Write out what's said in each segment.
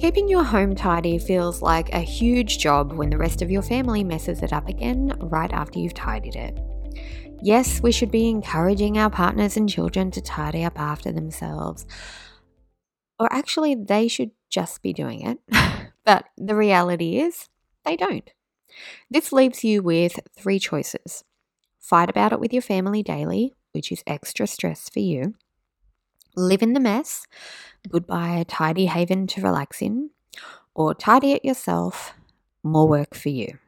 Keeping your home tidy feels like a huge job when the rest of your family messes it up again right after you've tidied it. Yes, we should be encouraging our partners and children to tidy up after themselves. Or actually, they should just be doing it. but the reality is, they don't. This leaves you with three choices fight about it with your family daily, which is extra stress for you, live in the mess, goodbye tidy haven to relax in, or tidy it yourself, more work for you.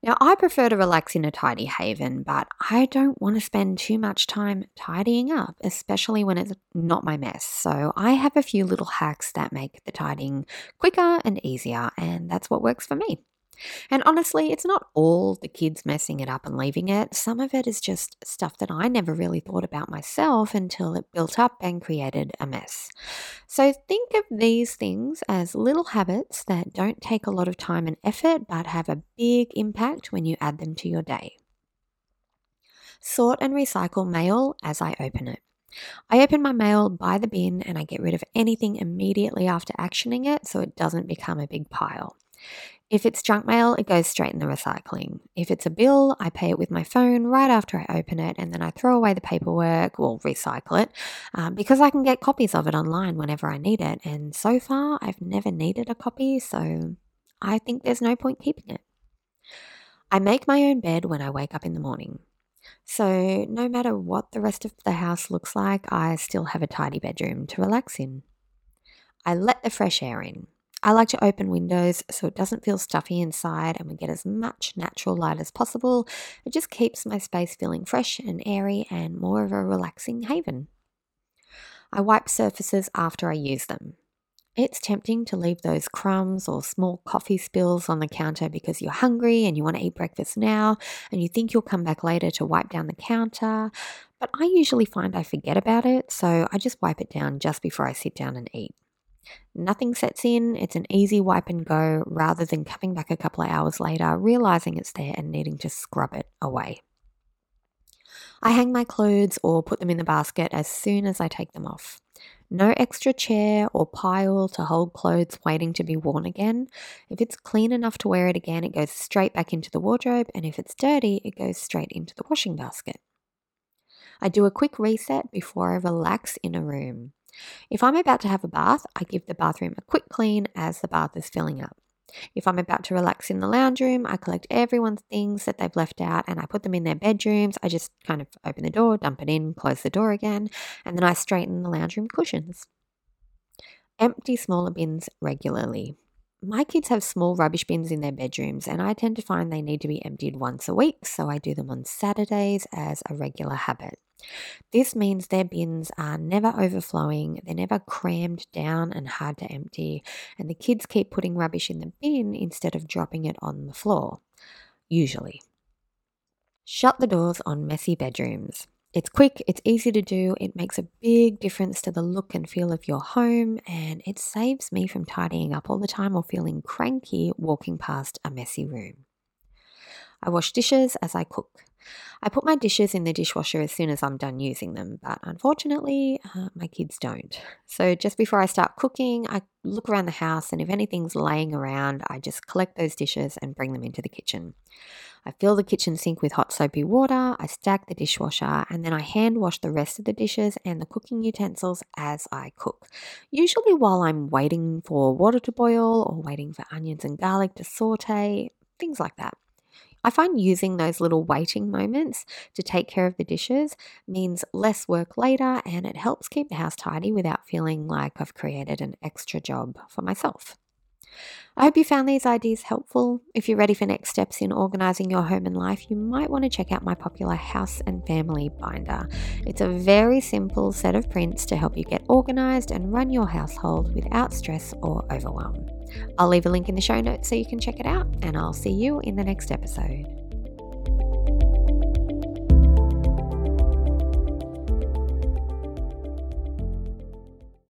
Now, I prefer to relax in a tidy haven, but I don't want to spend too much time tidying up, especially when it's not my mess. So, I have a few little hacks that make the tidying quicker and easier, and that's what works for me. And honestly, it's not all the kids messing it up and leaving it. Some of it is just stuff that I never really thought about myself until it built up and created a mess. So think of these things as little habits that don't take a lot of time and effort but have a big impact when you add them to your day. Sort and recycle mail as I open it. I open my mail by the bin and I get rid of anything immediately after actioning it so it doesn't become a big pile. If it's junk mail, it goes straight in the recycling. If it's a bill, I pay it with my phone right after I open it and then I throw away the paperwork or recycle it um, because I can get copies of it online whenever I need it. And so far, I've never needed a copy, so I think there's no point keeping it. I make my own bed when I wake up in the morning. So, no matter what the rest of the house looks like, I still have a tidy bedroom to relax in. I let the fresh air in. I like to open windows so it doesn't feel stuffy inside and we get as much natural light as possible. It just keeps my space feeling fresh and airy and more of a relaxing haven. I wipe surfaces after I use them. It's tempting to leave those crumbs or small coffee spills on the counter because you're hungry and you want to eat breakfast now and you think you'll come back later to wipe down the counter. But I usually find I forget about it, so I just wipe it down just before I sit down and eat. Nothing sets in, it's an easy wipe and go rather than coming back a couple of hours later, realizing it's there and needing to scrub it away. I hang my clothes or put them in the basket as soon as I take them off. No extra chair or pile to hold clothes waiting to be worn again. If it's clean enough to wear it again, it goes straight back into the wardrobe, and if it's dirty, it goes straight into the washing basket. I do a quick reset before I relax in a room. If I'm about to have a bath, I give the bathroom a quick clean as the bath is filling up. If I'm about to relax in the lounge room, I collect everyone's things that they've left out and I put them in their bedrooms. I just kind of open the door, dump it in, close the door again, and then I straighten the lounge room cushions. Empty smaller bins regularly. My kids have small rubbish bins in their bedrooms, and I tend to find they need to be emptied once a week, so I do them on Saturdays as a regular habit. This means their bins are never overflowing, they're never crammed down and hard to empty, and the kids keep putting rubbish in the bin instead of dropping it on the floor, usually. Shut the doors on messy bedrooms. It's quick, it's easy to do, it makes a big difference to the look and feel of your home, and it saves me from tidying up all the time or feeling cranky walking past a messy room. I wash dishes as I cook. I put my dishes in the dishwasher as soon as I'm done using them, but unfortunately, uh, my kids don't. So just before I start cooking, I look around the house, and if anything's laying around, I just collect those dishes and bring them into the kitchen. I fill the kitchen sink with hot soapy water, I stack the dishwasher, and then I hand wash the rest of the dishes and the cooking utensils as I cook. Usually while I'm waiting for water to boil or waiting for onions and garlic to saute, things like that. I find using those little waiting moments to take care of the dishes means less work later and it helps keep the house tidy without feeling like I've created an extra job for myself. I hope you found these ideas helpful. If you're ready for next steps in organising your home and life, you might want to check out my popular House and Family Binder. It's a very simple set of prints to help you get organised and run your household without stress or overwhelm. I'll leave a link in the show notes so you can check it out, and I'll see you in the next episode.